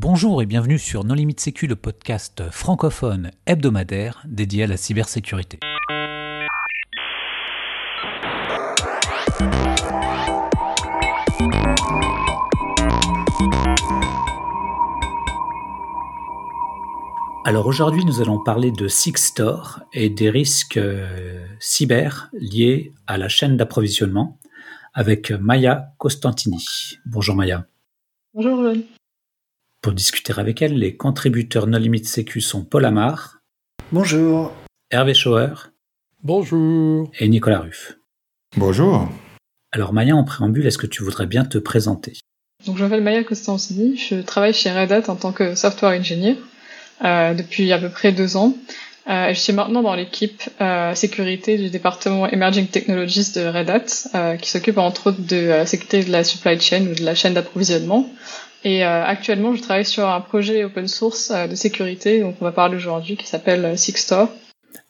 Bonjour et bienvenue sur Non Limite Sécu, le podcast francophone hebdomadaire dédié à la cybersécurité. Alors aujourd'hui, nous allons parler de Sixstore et des risques euh, cyber liés à la chaîne d'approvisionnement avec Maya Costantini. Bonjour Maya. Bonjour. Pour discuter avec elle, les contributeurs No Limit Sécu sont Paul Amar. Bonjour. Hervé Schauer. Bonjour. Et Nicolas Ruff. Bonjour. Alors Maya, en préambule, est-ce que tu voudrais bien te présenter? Donc je m'appelle Maya Costantini, je travaille chez Red Hat en tant que software engineer euh, depuis à peu près deux ans. Euh, je suis maintenant dans l'équipe euh, sécurité du département Emerging Technologies de Red Hat, euh, qui s'occupe entre autres de la sécurité de la supply chain ou de la chaîne d'approvisionnement. Et actuellement, je travaille sur un projet open source de sécurité, donc on va parler aujourd'hui, qui s'appelle Sixstore.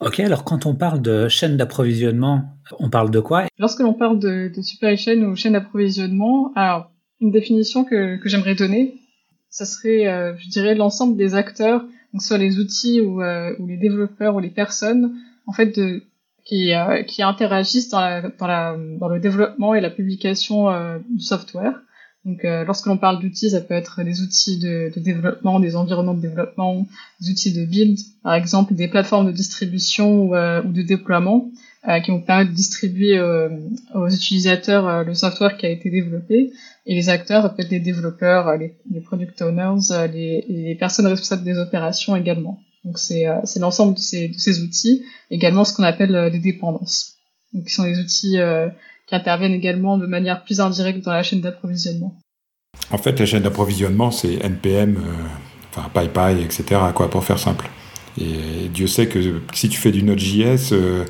Ok, alors quand on parle de chaîne d'approvisionnement, on parle de quoi? Lorsque l'on parle de, de supply chain ou chaîne d'approvisionnement, alors une définition que, que j'aimerais donner, ça serait, je dirais, l'ensemble des acteurs donc soit les outils ou, euh, ou, les développeurs ou les personnes en fait de qui, euh, qui interagissent dans, la, dans, la, dans le développement et la publication euh, du software. Donc, lorsque l'on parle d'outils, ça peut être des outils de, de, développement, des environnements de développement, des outils de build, par exemple, des plateformes de distribution ou, ou de déploiement qui vont permettre de distribuer aux utilisateurs le software qui a été développé. Et les acteurs, ça peut être les développeurs, les, les product owners, les, les, personnes responsables des opérations également. Donc c'est euh, l'ensemble de ces, de ces outils, également ce qu'on appelle euh, des dépendances. Donc qui sont des outils euh, qui interviennent également de manière plus indirecte dans la chaîne d'approvisionnement. En fait, la chaîne d'approvisionnement, c'est NPM, euh, enfin PyPy, etc. Quoi, pour faire simple. Et Dieu sait que si tu fais du Node.js, euh,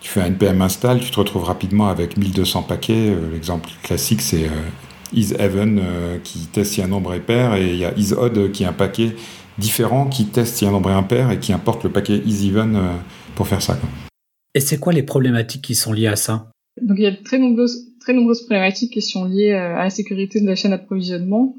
tu fais un npm install, tu te retrouves rapidement avec 1200 paquets. L'exemple classique, c'est isEven euh, qui teste si un nombre est pair et il y a isOdd qui est un paquet différent qui teste si un nombre est impair et qui importe le paquet isEven euh, pour faire ça. Et c'est quoi les problématiques qui sont liées à ça? Donc il y a de très nombreuses, très nombreuses problématiques qui sont liées euh, à la sécurité de la chaîne d'approvisionnement.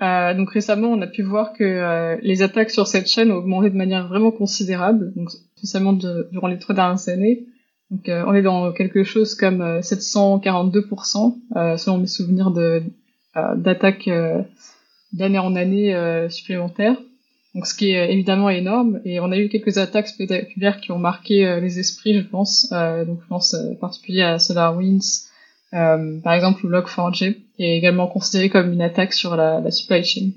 Euh, donc récemment, on a pu voir que les attaques sur cette chaîne ont augmenté de manière vraiment considérable, donc spécialement durant les trois dernières années. Donc euh, on est dans quelque chose comme 742% euh, euh, selon mes souvenirs d'attaques d'année en année supplémentaires. Donc ce qui est évidemment énorme et on a eu quelques attaques spectaculaires qui ont marqué les esprits, je pense. donc je pense en particulier à SolarWinds, par exemple ou Log4j, qui est également considéré comme une attaque sur la, supply chain.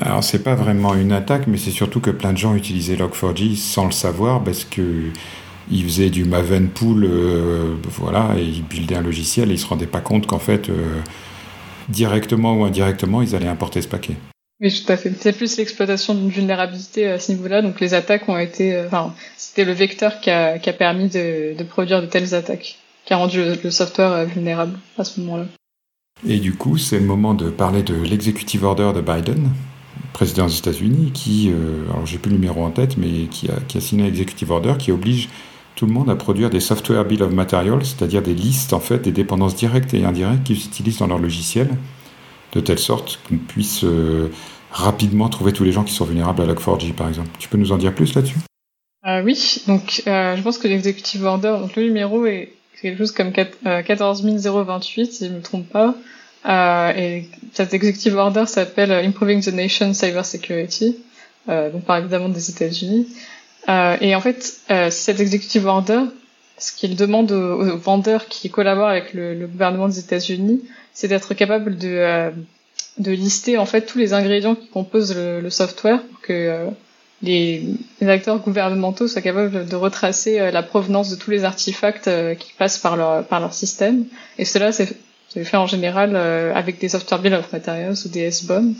Alors c'est pas vraiment une attaque, mais c'est surtout que plein de gens utilisaient Log4j sans le savoir parce que il faisait du Mavenpool, euh, voilà, et il buildait un logiciel et il se rendait pas compte qu'en fait, euh, directement ou indirectement, ils allaient importer ce paquet. Oui, tout à fait. C'est plus l'exploitation d'une vulnérabilité à ce niveau-là. Donc les attaques ont été, euh, enfin, c'était le vecteur qui a, permis de, produire de telles attaques, qui a rendu le, software vulnérable à ce moment-là. Et du coup, c'est le moment de parler de l'executive order de Biden, président des États-Unis, qui, alors j'ai plus le numéro en tête, mais qui a, qui a signé un executive order qui oblige tout le monde à produire des software bill of materials, c'est-à-dire des listes en fait des dépendances directes et indirectes qu'ils utilisent dans leur logiciel, de telle sorte qu'on puisse euh, rapidement trouver tous les gens qui sont vulnérables à Log4j par exemple. Tu peux nous en dire plus là-dessus? Euh, Oui, donc euh, je pense que l'executive order, donc le numéro est quelque chose comme 14028 si je ne me trompe pas. et cet executive order s'appelle Improving the Nation's Cyber Security, donc par évidemment des États-Unis. Euh, et en fait, euh, cet executive order, ce qu'il demande aux, vendeurs qui collaborent avec le, gouvernement des États-Unis, c'est d'être capable de, euh, de lister en fait tous les ingrédients qui composent le, le software pour que euh, les, les, acteurs gouvernementaux soient capables de retracer euh, la provenance de tous les artefacts qui passent par leur, par leur système. Et cela, c'est fait en général avec des software bill of materials ou des S-bonds.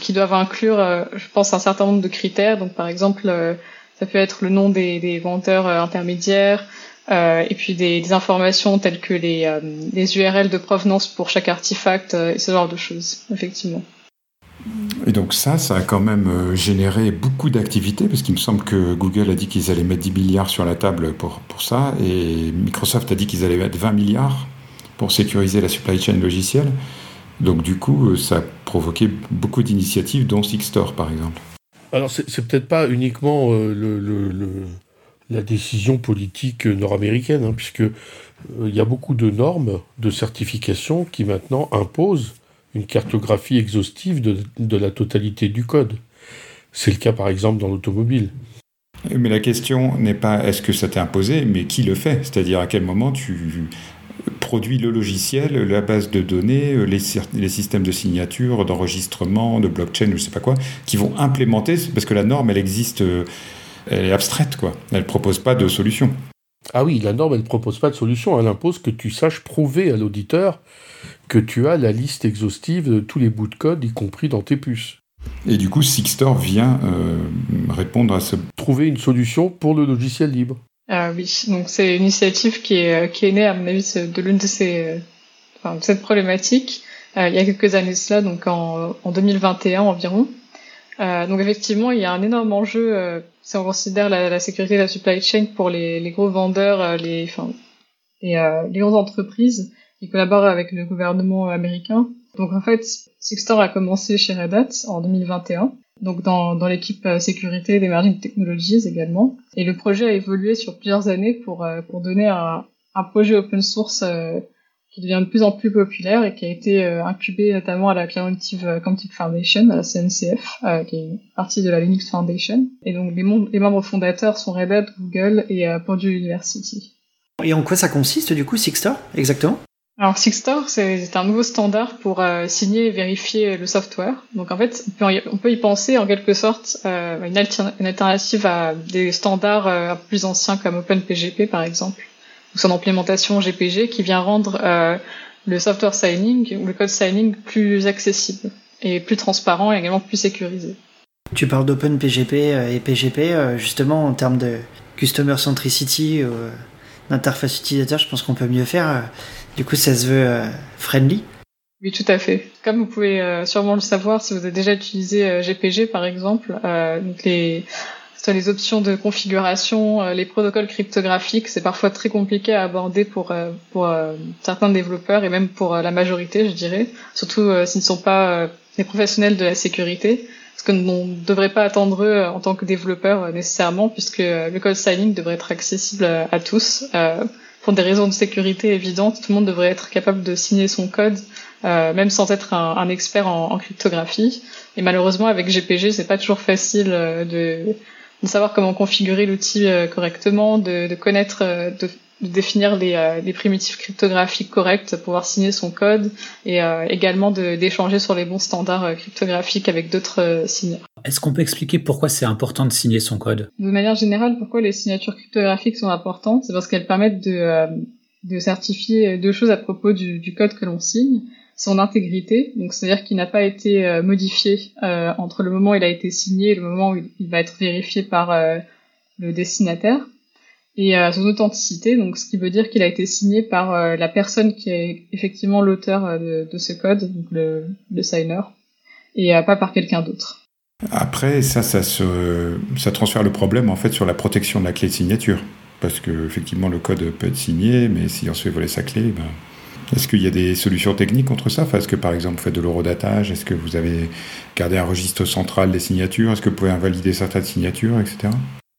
qui doivent inclure, je pense, un certain nombre de critères. Donc, par exemple, ça peut être le nom des, des vendeurs euh, intermédiaires, euh, et puis des, informations telles que les, euh, les, URL de provenance pour chaque artefact et ce genre de choses, effectivement. Et donc ça, ça a quand même généré beaucoup d'activités, parce qu'il me semble que Google a dit qu'ils allaient mettre 10 milliards sur la table pour, pour ça, et Microsoft a dit qu'ils allaient mettre 20 milliards pour sécuriser la supply chain logicielle. Donc du coup, ça provoqué beaucoup d'initiatives, dont Sixstore par exemple. Alors c'est peut-être pas uniquement le, la décision politique nord-américaine, hein, puisque il y a beaucoup de normes de certification qui maintenant imposent une cartographie exhaustive de, la totalité du code. C'est le cas par exemple dans l'automobile. Mais la question n'est pas est-ce que ça t'est imposé, mais qui le fait? C'est-à-dire à quel moment tu produis le logiciel, la base de données, les, les systèmes de signature, d'enregistrement, de blockchain, je ne sais pas quoi, qui vont implémenter, parce que la norme, elle existe, elle est abstraite, quoi. Elle ne propose pas de solution. Ah oui, la norme, elle ne propose pas de solution, elle impose que tu saches prouver à l'auditeur que tu as la liste exhaustive de tous les bouts de code, y compris dans tes puces. Et du coup, Sixtor vient euh, répondre à ce... Trouver une solution pour le logiciel libre. Ah oui, donc c'est une initiative qui est, euh, qui est née, à mon avis, de l'une de ces... Euh, enfin, de cette problématique, il y a quelques années cela, donc en, en 2021 environ. donc effectivement, il y a un énorme enjeu si on considère la, la, sécurité de la supply chain pour les, les gros vendeurs, les, enfin, les, les grandes entreprises, qui collabore avec le gouvernement américain. Donc en fait, Sixtor a commencé chez Red Hat en 2021, donc dans, dans l'équipe euh, sécurité d'Emerging Technologies également. Et le projet a évolué sur plusieurs années pour, euh, pour donner un, un projet open source euh, qui devient de plus en plus populaire et qui a été incubé notamment à la Cognitive Computing Foundation, à la CNCF, qui est partie de la Linux Foundation. Et donc les, les membres fondateurs sont Red Hat, Google et Purdue University. Et en quoi ça consiste du coup Sixtor exactement? Alors Sixtor, c'est un nouveau standard pour euh, signer et vérifier le software. Donc en fait, on peut y, penser en quelque sorte euh, une, alternative à des standards euh, plus anciens comme OpenPGP par exemple, ou son implémentation GPG qui vient rendre euh, le software signing ou le code signing plus accessible et plus transparent et également plus sécurisé. Tu parles d'OpenPGP et PGP justement en termes de customer centricity, d'interface utilisateur, je pense qu'on peut mieux faire du coup, ça se veut euh, friendly Oui, tout à fait. Comme vous pouvez euh, sûrement le savoir si vous avez déjà utilisé GPG euh, par exemple, donc les options de configuration, les protocoles cryptographiques, c'est parfois très compliqué à aborder pour pour certains développeurs et même pour la majorité, je dirais, surtout s'ils ne sont pas des professionnels de la sécurité, ce que l'on ne devrait pas attendre eux en tant que développeurs nécessairement, puisque le code signing devrait être accessible à tous pour des raisons de sécurité évidentes, tout le monde devrait être capable de signer son code, euh, même sans être un, un expert en, en, cryptographie. Et malheureusement, avec GPG, c'est pas toujours facile euh, de, de savoir comment configurer l'outil euh, correctement, de, de connaître, euh, de de définir les, euh, les, cryptographiques corrects pour pouvoir signer son code et euh, également d'échanger sur les bons standards cryptographiques avec d'autres signeurs. Est-ce qu'on peut expliquer pourquoi c'est important de signer son code? De manière générale, pourquoi les signatures cryptographiques sont importantes? C'est parce qu'elles permettent de, de certifier deux choses à propos du, code que l'on signe. Son intégrité, donc c'est-à-dire qu'il n'a pas été modifié entre le moment où il a été signé et le moment où il va être vérifié par le destinataire et euh, son authenticité, donc ce qui veut dire qu'il a été signé par euh, la personne qui est effectivement l'auteur euh, de, ce code, donc le, signer, et euh, pas par quelqu'un d'autre. Après, ça, ça, se, transfère le problème en fait sur la protection de la clé de signature, parce que effectivement le code peut être signé, mais si on se fait voler sa clé, ben... Est-ce qu'il y a des solutions techniques contre ça? Est-ce que par exemple vous faites de l'eurodatage? Est-ce que vous avez gardé un registre central des signatures? Est-ce que vous pouvez invalider certaines signatures, etc.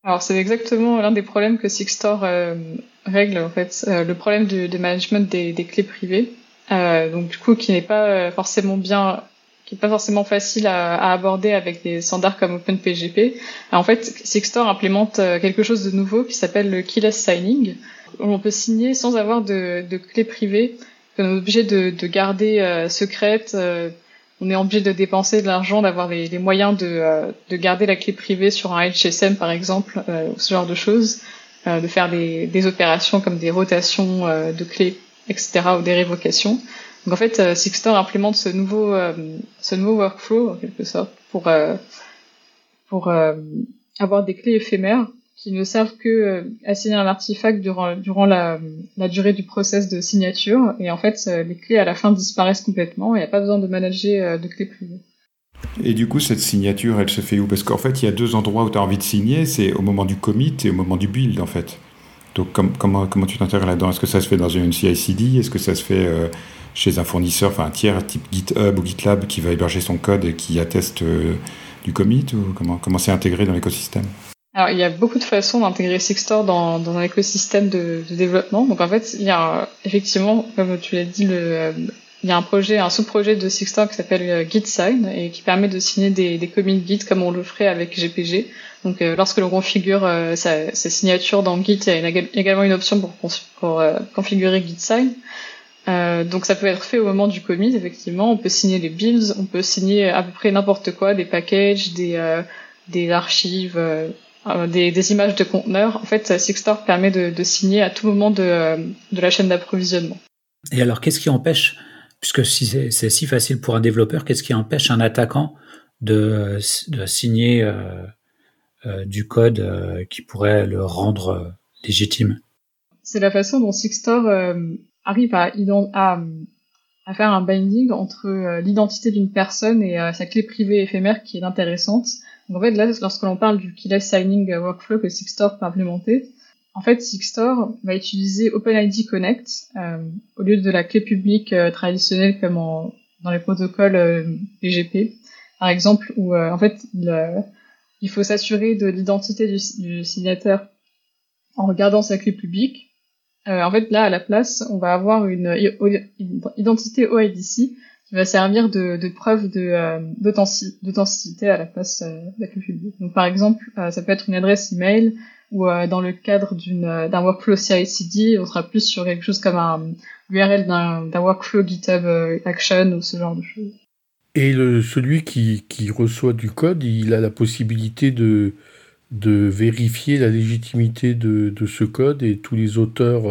Alors c'est exactement l'un des problèmes que Sixtor euh, règle en fait, euh, le problème de, management des, clés privées. Euh, donc du coup qui n'est pas forcément bien, qui n'est pas forcément facile à, à, aborder avec des standards comme OpenPGP. En fait, Sixtor implémente euh, quelque chose de nouveau qui s'appelle le keyless signing, où on peut signer sans avoir de, de clés privées, qu'on est obligé de, de garder secrète on est obligé de dépenser de l'argent, d'avoir les, les, moyens de, euh, de, garder la clé privée sur un HSM par exemple, euh, ce genre de choses, euh, de faire des, des, opérations comme des rotations euh, de clés, etc. ou des révocations. Donc en fait, Sixtor implémente ce nouveau, ce nouveau workflow en quelque sorte pour pour avoir des clés éphémères qui ne servent que euh, à signer un artefact durant, durant la, durée du process de signature. Et en fait, euh, les clés à la fin disparaissent complètement il n'y a pas besoin de manager euh, de clés privées. Et du coup, cette signature, elle se fait où? Parce qu'en fait, il y a deux endroits où tu as envie de signer, c'est au moment du commit et au moment du build, en fait. Donc, com comment, comment tu t'intègres là-dedans? Est-ce que ça se fait dans une CI/CD Est-ce que ça se fait chez un fournisseur, enfin un tiers type GitHub ou GitLab qui va héberger son code et qui atteste du commit ou comment comment c'est intégré dans l'écosystème? Alors, il y a beaucoup de façons d'intégrer Sixstore dans, dans un écosystème de, développement. Donc, en fait, il y a effectivement, comme tu l'as dit, le, il y a un projet, un sous-projet de Sixstore qui s'appelle euh, GitSign et qui permet de signer des, des commits Git comme on le ferait avec GPG. Donc, euh, lorsque l'on configure euh, sa, signature dans Git, il y a également une option pour configurer GitSign. Euh, donc ça peut être fait au moment du commit, effectivement. On peut signer les builds, on peut signer à peu près n'importe quoi, des packages, des, des archives, euh, des, des, images de conteneurs. En fait, Sixstore permet de, de signer à tout moment de, euh, de la chaîne d'approvisionnement. Et alors, qu'est-ce qui empêche, puisque si c'est si facile pour un développeur, qu'est-ce qui empêche un attaquant de, de signer euh, euh, du code euh, qui pourrait le rendre légitime? C'est la façon dont Sixstore arrive à, à, à, faire un binding entre l'identité d'une personne et sa clé privée éphémère qui est intéressante. En fait, là, lorsque l'on parle du keyless signing workflow que Sixstore peut implémenter, en fait, Sixstore va utiliser OpenID Connect euh, au lieu de la clé publique euh, traditionnelle comme en, dans les protocoles euh, BGP, par exemple, où euh, en fait il, euh, il faut s'assurer de l'identité du, du, signataire en regardant sa clé publique. En fait, là, à la place, on va avoir une, identité OIDC qui va servir de, preuve euh, d'authenticité à la place euh, de la. Donc par exemple, euh, ça peut être une adresse email ou dans le cadre d'un workflow CI/CD, on sera plus sur quelque chose comme un URL d'un workflow GitHub Action ou ce genre de choses. Et celui qui, qui reçoit du code, il a la possibilité de de vérifier la légitimité de, ce code et tous les auteurs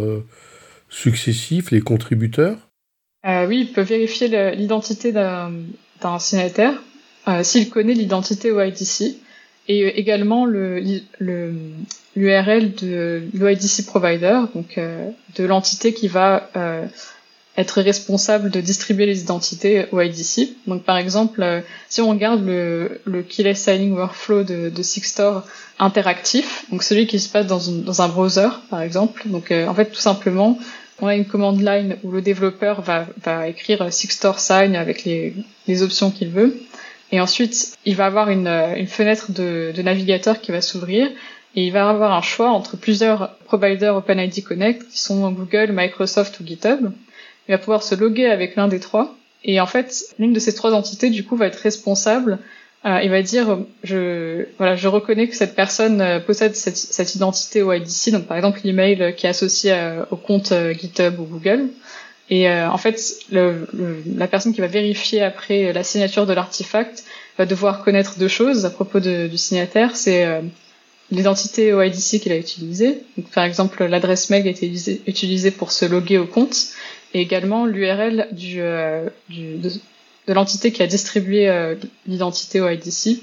successifs, les contributeurs? Euh, oui, il peut vérifier l'identité d'un signataire euh, s'il connaît l'identité OIDC et également l'URL de l'OIDC provider, donc euh, de l'entité qui va euh, être responsable de distribuer les identités OIDC. Donc par exemple, euh, si on regarde le, le keyless signing workflow de, de Sixstore interactif, donc celui qui se passe dans, dans un browser par exemple, donc en fait tout simplement on a une commande line où le développeur va, va écrire Sixstore sign avec les, les options qu'il veut. Et ensuite, il va avoir une, une fenêtre de, de navigateur qui va s'ouvrir et il va avoir un choix entre plusieurs providers OpenID Connect qui sont Google, Microsoft ou GitHub. Il va pouvoir se loguer avec l'un des trois. Et en fait, l'une de ces trois entités, du coup, va être responsable. Euh, il va dire je voilà je reconnais que cette personne euh, possède cette, identité OIDC donc par exemple l'email qui est associé euh, au compte GitHub ou Google. Et en fait la personne qui va vérifier après la signature de l'artefact va devoir connaître deux choses à propos du signataire. C'est l'identité OIDC qu'il a utilisée. Donc par exemple l'adresse mail a été utilisée pour se loguer au compte et également l'URL du de, l'entité qui a distribué euh, l'identité OIDC.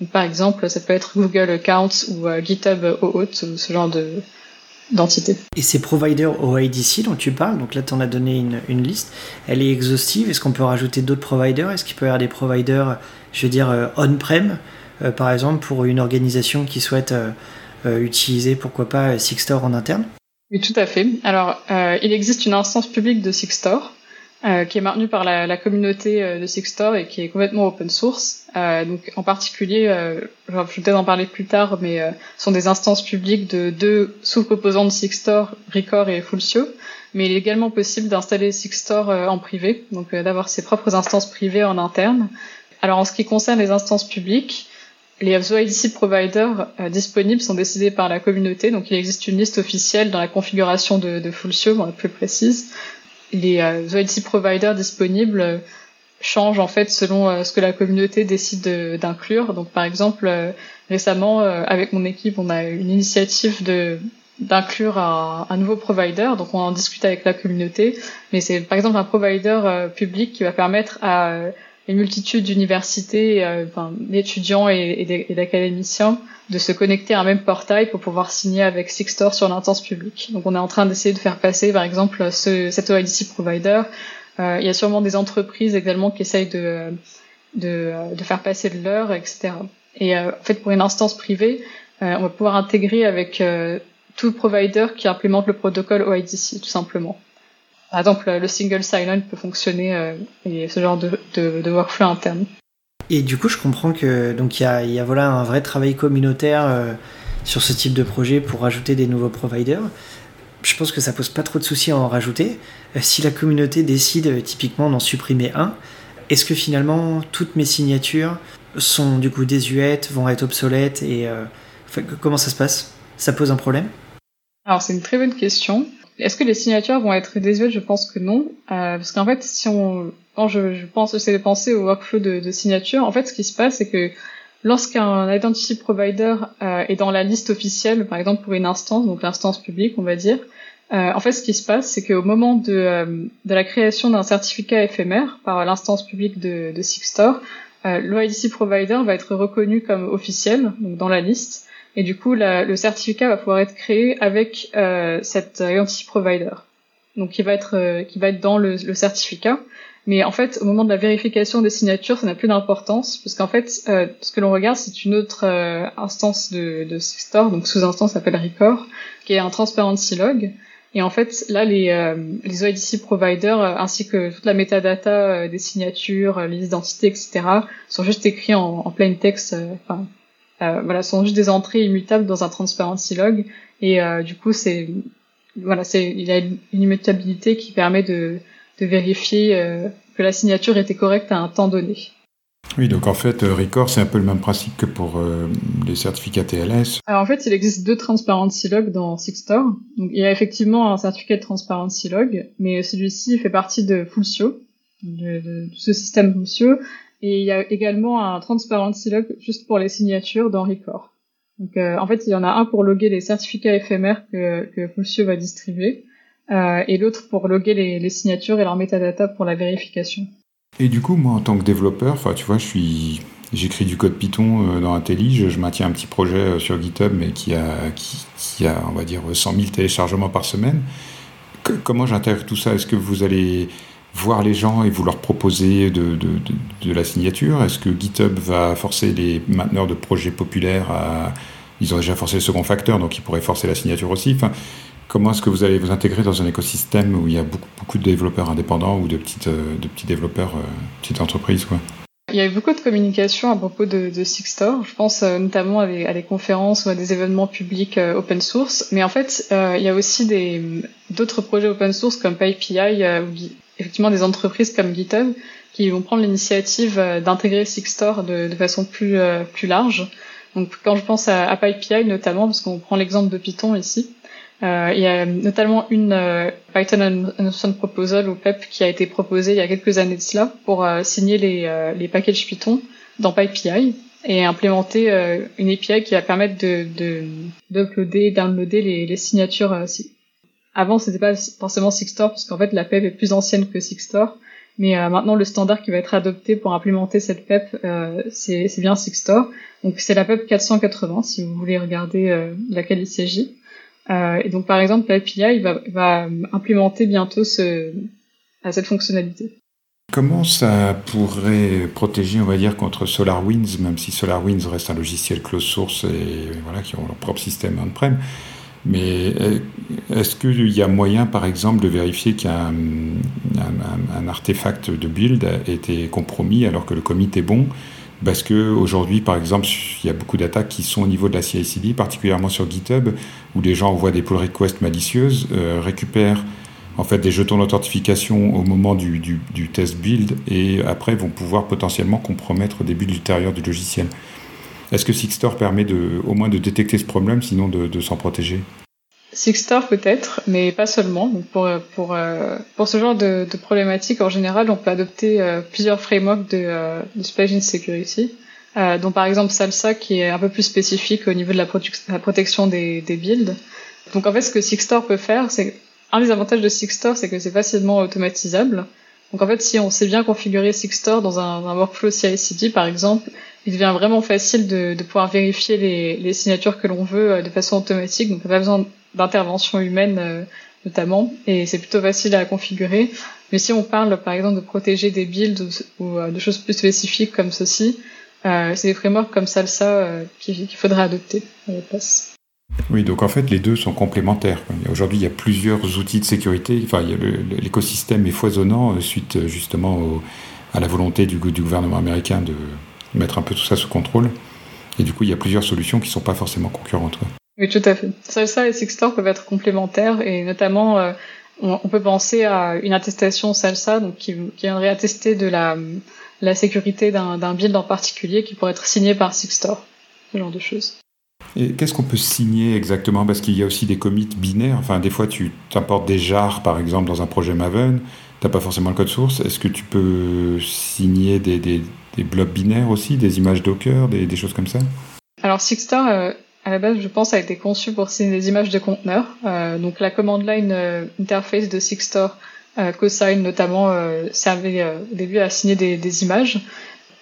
Donc, par exemple, ça peut être Google Accounts ou euh, GitHub OAuth ou ce genre de d'entité. Et ces providers OIDC dont tu parles, donc là tu en as donné une, une, liste, elle est exhaustive Est-ce qu'on peut rajouter d'autres providers? Est-ce qu'il peut y avoir des providers, je veux dire, euh, on-prem, euh, par exemple, pour une organisation qui souhaite euh, utiliser, pourquoi pas, Sixstore en interne? Oui, tout à fait. Alors, il existe une instance publique de Sixstore euh, qui est maintenu par la, communauté euh, de Sixstore et qui est complètement open source. Euh, donc en particulier, euh, je vais peut-être en parler plus tard, mais euh, ce sont des instances publiques de deux sous-composants de Sixstore, Record et Fulcio. Mais il est également possible d'installer Sixstore en privé, donc d'avoir ses propres instances privées en interne. Alors en ce qui concerne les instances publiques, les OIDC providers euh, disponibles sont décidés par la communauté, donc il existe une liste officielle dans la configuration de, de Fulcio, bon, plus précise, les euh, OLT providers disponibles euh, changent en fait selon euh, ce que la communauté décide d'inclure. Donc par exemple, récemment, avec mon équipe, on a une initiative de d'inclure un, un, nouveau provider, donc on en discute avec la communauté, mais c'est par exemple un provider public qui va permettre à une multitude d'universités, euh, enfin, d'étudiants et, d'académiciens de se connecter à un même portail pour pouvoir signer avec Sixstore sur l'instance publique. Donc on est en train d'essayer de faire passer par exemple ce, cet OIDC provider. Euh, il y a sûrement des entreprises également qui essayent de, de, de faire passer de l'heure, etc. Et euh, en fait pour une instance privée, euh, on va pouvoir intégrer avec euh, tout provider qui implémente le protocole OIDC tout simplement. Par exemple, le single sign-on peut fonctionner et ce genre de, de, de workflow interne. Et du coup, je comprends que donc il y a, y a, voilà un vrai travail communautaire sur ce type de projet pour rajouter des nouveaux providers. Je pense que ça pose pas trop de soucis à en rajouter. si la communauté décide typiquement d'en supprimer un, est-ce que finalement toutes mes signatures sont du coup désuètes, vont être obsolètes et comment ça se passe? Ça pose un problème? Alors c'est une très bonne question. Est-ce que les signatures vont être désuètes? Je pense que non, euh, parce qu'en fait, si quand je, je pense, j'essaie de penser au workflow de, de signature, en fait, ce qui se passe, c'est que lorsqu'un identity provider euh, est dans la liste officielle, par exemple pour une instance, donc l'instance publique, on va dire, euh, en fait, ce qui se passe, c'est qu'au moment de, euh, de la création d'un certificat éphémère par l'instance publique de, de Sixstore, provider va être reconnu comme officiel, donc dans la liste, et du coup, le certificat va pouvoir être créé avec euh, cet identity provider. Donc, il va être, euh, qui va être dans le, certificat. Mais en fait, au moment de la vérification des signatures, ça n'a plus d'importance, parce qu'en fait, euh, ce que l'on regarde, c'est une autre euh, instance de, de Store, donc sous-instance s'appelle Record, qui est un transparency log. Et en fait, là, les, euh, les OIDC providers, ainsi que toute la metadata des signatures, les identités, etc., sont juste écrits en, plain text, enfin, euh, voilà, sont juste des entrées immutables dans un transparency log. Et euh, du coup, c'est voilà, c'est il y a une immutabilité qui permet de, de vérifier euh, que la signature était correcte à un temps donné. Oui, donc en fait, Record, c'est un peu le même principe que pour les certificats TLS. Alors en fait, il existe deux transparency logs dans Sixstore. Donc il y a effectivement un certificat de transparency log, mais celui-ci fait partie de Fulcio, de, de, de ce système Fulcio, et il y a également un transparency log juste pour les signatures dans Record. Donc euh, en fait, il y en a un pour loguer les certificats éphémères que, que Fulcio va distribuer, euh, et l'autre pour loguer les, signatures et leur metadata pour la vérification. Et du coup, moi, en tant que développeur, tu vois, je suis, j'écris du code Python euh, dans IntelliJ, je maintiens un petit projet sur GitHub, mais qui a, qui, a, on va dire, 100 000 téléchargements par semaine. Comment j'intègre tout ça? Est-ce que vous allez voir les gens et vous leur proposer de, de, la signature? Est-ce que GitHub va forcer les mainteneurs de projets populaires à... Ils ont déjà forcé le second facteur, donc ils pourraient forcer la signature aussi? Enfin, comment est-ce que vous allez vous intégrer dans un écosystème où il y a beaucoup, de développeurs indépendants ou de, petites, euh, de petits développeurs, euh, petites entreprises quoi? Il y a eu beaucoup de communication à propos de, de Sixstore. Je pense euh, notamment à des, conférences ou à des événements publics open source. Mais en fait, il y a aussi d'autres projets open source comme PyPI ou effectivement des entreprises comme GitHub qui vont prendre l'initiative d'intégrer Sixstore de, de façon plus, plus large. Donc quand je pense à, à PyPI notamment, parce qu'on prend l'exemple de Python ici, euh, il y a notamment une euh, Python Announcement Proposal ou PEP qui a été proposée il y a quelques années de cela pour euh, signer les, euh, les packages Python dans PyPI et implémenter euh, une API qui va permettre de d'uploader, downloader les, les signatures. Avant, c'était pas forcément Sixstore parce qu'en fait la PEP est plus ancienne que Sixstore. Mais maintenant, le standard qui va être adopté pour implémenter cette PEP, c'est bien Sixstore. Donc c'est la PEP 480 si vous voulez regarder laquelle il s'agit. Euh, et donc, par exemple, l'API va, implémenter bientôt ce, cette fonctionnalité. Comment ça pourrait protéger, on va dire, contre SolarWinds, même si SolarWinds reste un logiciel close source et voilà, qui ont leur propre système on-prem mais euh, est-ce qu'il y a moyen, par exemple, de vérifier qu'un un, un, artefact de build a été compromis alors que le commit est bon? Parce que aujourd'hui, par exemple, il y a beaucoup d'attaques qui sont au niveau de la CI/CD, particulièrement sur GitHub, où les gens envoient des pull requests malicieuses, euh, récupèrent en fait des jetons d'authentification au moment du, test build et après vont pouvoir potentiellement compromettre des builds ultérieurs du logiciel. Est-ce que Sixstore permet de, au moins de détecter ce problème, sinon de, s'en protéger? Sixstore peut-être, mais pas seulement. Donc euh, pour ce genre de, de problématique, en général, on peut adopter euh, plusieurs frameworks de, euh, de security, dont par exemple Salsa, qui est un peu plus spécifique au niveau de la, protection des, builds. Donc en fait, ce que Sixstore peut faire, c'est un des avantages de Sixstore, c'est que c'est facilement automatisable. Donc en fait, si on sait bien configurer Sixstore dans un, un workflow CI/CD, par exemple, il devient vraiment facile de, pouvoir vérifier les, signatures que l'on veut euh, de façon automatique. Donc, pas besoin d'intervention humaine euh, notamment, et c'est plutôt facile à configurer. Mais si on parle par exemple de protéger des builds ou, euh, de choses plus spécifiques comme ceci, euh, c'est des frameworks comme Salsa qu'il faudra adopter à la. Oui, donc en fait, les deux sont complémentaires. Aujourd'hui, il y a plusieurs outils de sécurité. Enfin, l'écosystème est foisonnant euh, suite euh, justement à la volonté du, gouvernement américain de mettre un peu tout ça sous contrôle. Et du coup, il y a plusieurs solutions qui ne sont pas forcément concurrentes. Oui, tout à fait. Salsa et Sixtor peuvent être complémentaires et notamment, euh, on, peut penser à une attestation Salsa donc qui, qui viendrait attester de la, la sécurité d'un build en particulier qui pourrait être signé par Sixtor, ce genre de choses. Et qu'est-ce qu'on peut signer exactement? Parce qu'il y a aussi des commits binaires. Enfin, des fois, tu t'importes des jars, par exemple, dans un projet Maven. Tu n'as pas forcément le code source. Est-ce que tu peux signer des, des, des blobs binaires aussi, des images Docker, des, choses comme ça Alors, Sixtor, euh, à la base, je pense, a été conçu pour signer des images de conteneurs. Euh, donc, la command line euh, interface de Sixtor, Cosign notamment, servait au début à signer des, images.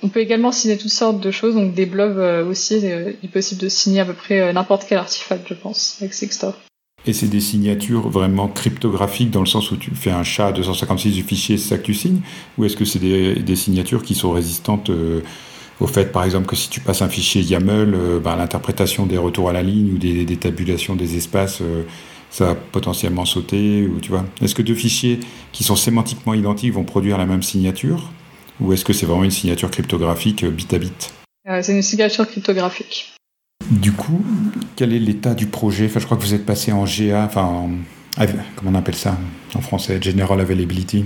On peut également signer toutes sortes de choses, donc des blobs aussi. Il est possible de signer à peu près n'importe quel artefact, je pense, avec Sixtor. Et c'est des signatures vraiment cryptographiques dans le sens où tu fais un chat à 256 du fichier, c'est ça que tu signes Ou est-ce que c'est des, signatures qui sont résistantes au fait, par exemple, que si tu passes un fichier YAML, bah, l'interprétation des retours à la ligne ou des, tabulations des espaces, ça va potentiellement sauter ou tu vois Est-ce que deux fichiers qui sont sémantiquement identiques vont produire la même signature ou est-ce que c'est vraiment une signature cryptographique euh, bit à bit? Euh, C'est une signature cryptographique. Du coup, quel est l'état du projet? Enfin, Je crois que vous êtes passé en GA, enfin, comment on appelle ça en français General Availability.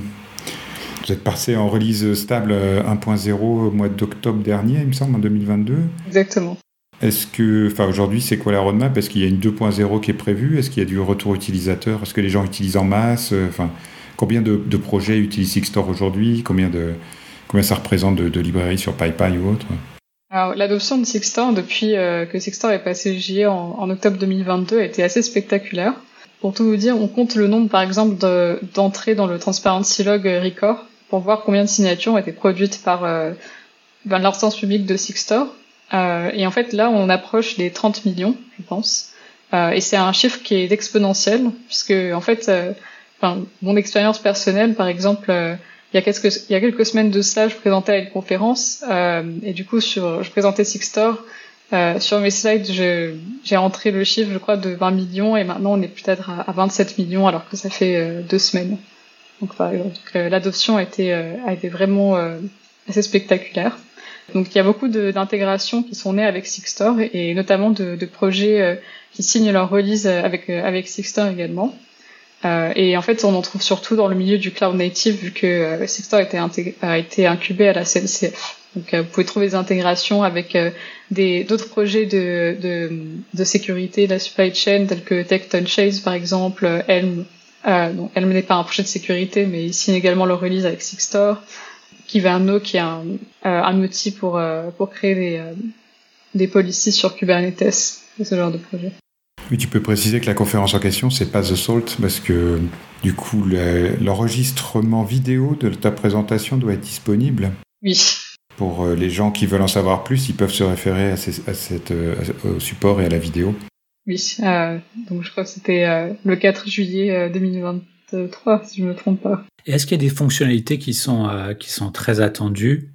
Vous êtes passé en release stable 1.0 euh, au mois d'octobre dernier, il me semble, en 2022. Exactement. Est-ce que, enfin, aujourd'hui, c'est quoi la roadmap? Est-ce qu'il y a une 2.0 qui est prévue? Est-ce qu'il y a du retour utilisateur? Est-ce que les gens utilisent en masse? Enfin, combien de, de projets utilisent Xstore aujourd'hui? Combien de Combien ça représente de, librairies sur PyPy ou autre? Alors, l'adoption de Sixtor depuis euh, que Sixtor est passé JE en, octobre 2022 a été assez spectaculaire. Pour tout vous dire, on compte le nombre, par exemple, d'entrées dans le Transparency Log Record pour voir combien de signatures ont été produites par euh, ben, l'instance publique de Sixtor. Euh, et en fait, là, on approche des 30 millions, je pense. Euh, et c'est un chiffre qui est exponentiel, puisque en fait, enfin, mon expérience personnelle, par exemple, il y a quelques, il y a quelques semaines de cela, je présentais à une conférence euh, et du coup, sur, je présentais Sixstore. Euh, sur mes slides, j'ai entré le chiffre, je crois, de 20 millions et maintenant on est peut-être à, 27 millions alors que ça fait euh, deux semaines. Donc, euh, l'adoption a été, euh, a été vraiment assez spectaculaire. Donc il y a beaucoup d'intégrations qui sont nées avec Sixstore et, notamment de, de projets qui signent leur release avec, avec Sixstore également. Euh, et en fait, on en trouve surtout dans le milieu du cloud native, vu que euh, a été, a été incubé à la CNCF. Donc, euh, vous pouvez trouver des intégrations avec euh, des d'autres projets de, de, de, sécurité de la supply chain, tels que Tecton Chase, par exemple, Helm. Euh, donc, Helm n'est pas un projet de sécurité, mais ils signent également leur release avec Sixtor. Kivano, qui est un, un outil pour, pour créer des, des policies sur Kubernetes, ce genre de projet. Oui, tu peux préciser que la conférence en question, c'est pas The Salt, parce que du coup, l'enregistrement vidéo de ta présentation doit être disponible. Oui. Pour euh, les gens qui veulent en savoir plus, ils peuvent se référer à, cette, euh, au support et à la vidéo. Oui, euh, donc je crois que c'était le 4 juillet 2023, si je ne me trompe pas. Et est-ce qu'il y a des fonctionnalités qui sont, qui sont très attendues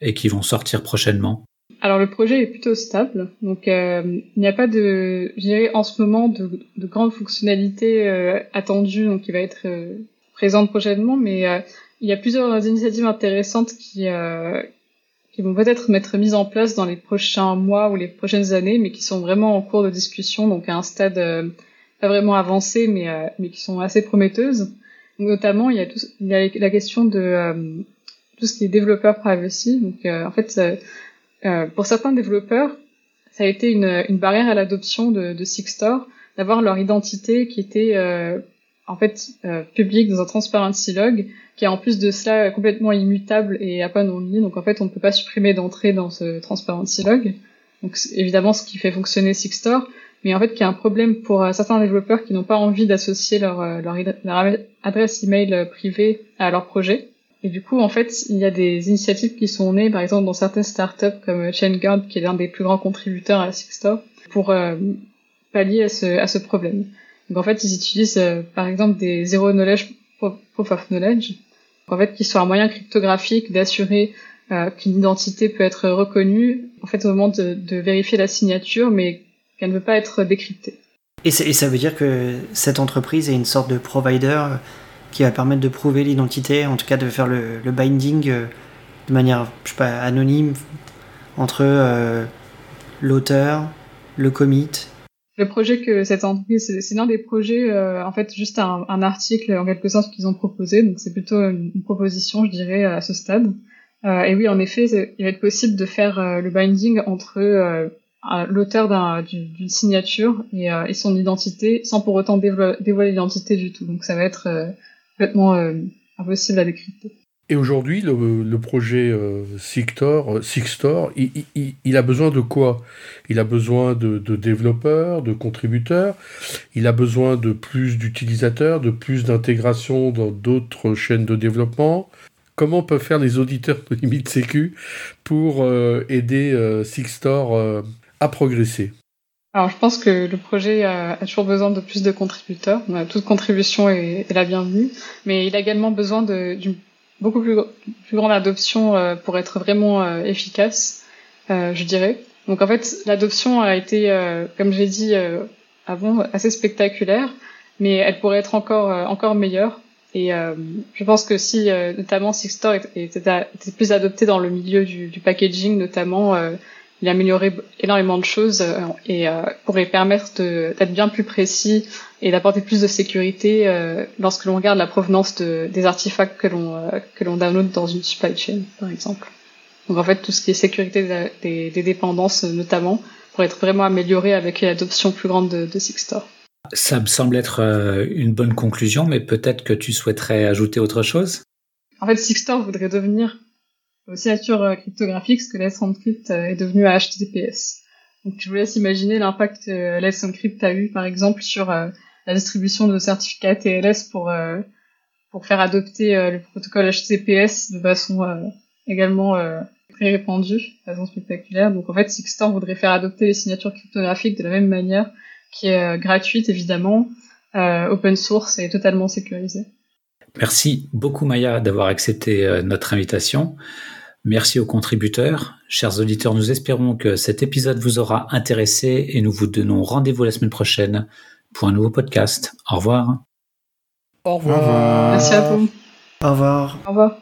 et qui vont sortir prochainement? Alors le projet est plutôt stable, donc euh, il n'y a pas de, je en ce moment de, de grandes fonctionnalités euh, attendues, donc qui va être euh, présente prochainement, mais euh, il y a plusieurs initiatives intéressantes qui vont peut-être être mises en place dans les prochains mois ou les prochaines années, mais qui sont vraiment en cours de discussion, donc à un stade pas vraiment avancé, mais mais qui sont assez prometteuses. notamment, il y a tout, il y a la question de tout ce qui est développeur privacy. Donc en fait euh, pour certains développeurs, ça a été une, une barrière à l'adoption de, de Sixstore d'avoir leur identité qui était euh, en fait euh, publique dans un transparency log, qui est en plus de cela complètement immutable et non lié. Donc en fait, on ne peut pas supprimer d'entrée dans ce transparency log. Donc évidemment, ce qui fait fonctionner Sixstore, mais en fait, qui a un problème pour certains développeurs qui n'ont pas envie d'associer leur, leur, leur, adresse email privée à leur projet. Et du coup, en fait, il y a des initiatives qui sont nées, par exemple, dans certaines startups comme ChainGuard, qui est l'un des plus grands contributeurs à Sixstore, pour euh, pallier à ce, problème. Donc en fait, ils utilisent, euh, par exemple, des zero knowledge proof of knowledge, en fait, qui sont un moyen cryptographique d'assurer euh, qu'une identité peut être reconnue, en fait, au moment de, vérifier la signature, mais qu'elle ne veut pas être décryptée. Et, ça veut dire que cette entreprise est une sorte de provider qui va permettre de prouver l'identité, en tout cas de faire le, binding euh, de manière, je sais pas, anonyme entre euh, l'auteur, le commit. Le projet que cette entreprise, c'est l'un des projets, euh, en fait, juste un, article en quelque sorte qu'ils ont proposé, donc c'est plutôt une, proposition, je dirais, à ce stade. et oui, en effet, il va être possible de faire le binding entre l'auteur d'une signature et, son identité sans pour autant dévoiler l'identité du tout. Donc ça va être complètement euh, impossible à décrypter. Et aujourd'hui, le, projet euh, Sixtor, Sixtor il, a besoin de quoi? Il a besoin de, de, développeurs, de contributeurs, il a besoin de plus d'utilisateurs, de plus d'intégration dans d'autres chaînes de développement? Comment peuvent faire les auditeurs de Limite Sécu pour aider Sixtor progresser? Alors, je pense que le projet a, toujours besoin de plus de contributeurs. Toute contribution est, la bienvenue, mais il a également besoin d'une beaucoup plus, plus, grande adoption euh, pour être vraiment euh, efficace, euh, je dirais. Donc, en fait, l'adoption a été, comme j'ai dit avant, assez spectaculaire, mais elle pourrait être encore encore meilleure. Et je pense que si, notamment, Sixstore était, était, plus adopté dans le milieu du, du packaging, notamment il a amélioré énormément de choses euh, et euh, pourrait permettre d'être bien plus précis et d'apporter plus de sécurité euh, lorsque l'on regarde la provenance de, des artefacts que l'on que l'on download dans une supply chain, par exemple. Donc en fait, tout ce qui est sécurité des, des dépendances, notamment, pourrait être vraiment amélioré avec l'adoption plus grande de, de Sixstore. Ça me semble être une bonne conclusion, mais peut-être que tu souhaiterais ajouter autre chose? En fait, Sixstore voudrait devenir signature euh, cryptographique, ce que Let's Encrypt euh, est devenu à HTTPS. Donc je vous laisse imaginer l'impact que Let's Encrypt a eu par exemple sur euh, la distribution de certificats TLS pour pour faire adopter le protocole HTTPS de façon également très répandue, de façon spectaculaire. Donc en fait, Sixtor voudrait faire adopter les signatures cryptographiques de la même manière, qui est gratuite évidemment, open source et totalement sécurisée. Merci beaucoup Maya d'avoir accepté notre invitation. Merci aux contributeurs. Chers auditeurs, nous espérons que cet épisode vous aura intéressé et nous vous donnons rendez-vous la semaine prochaine pour un nouveau podcast. Au revoir. Au revoir. Merci à vous. Au revoir. Au revoir.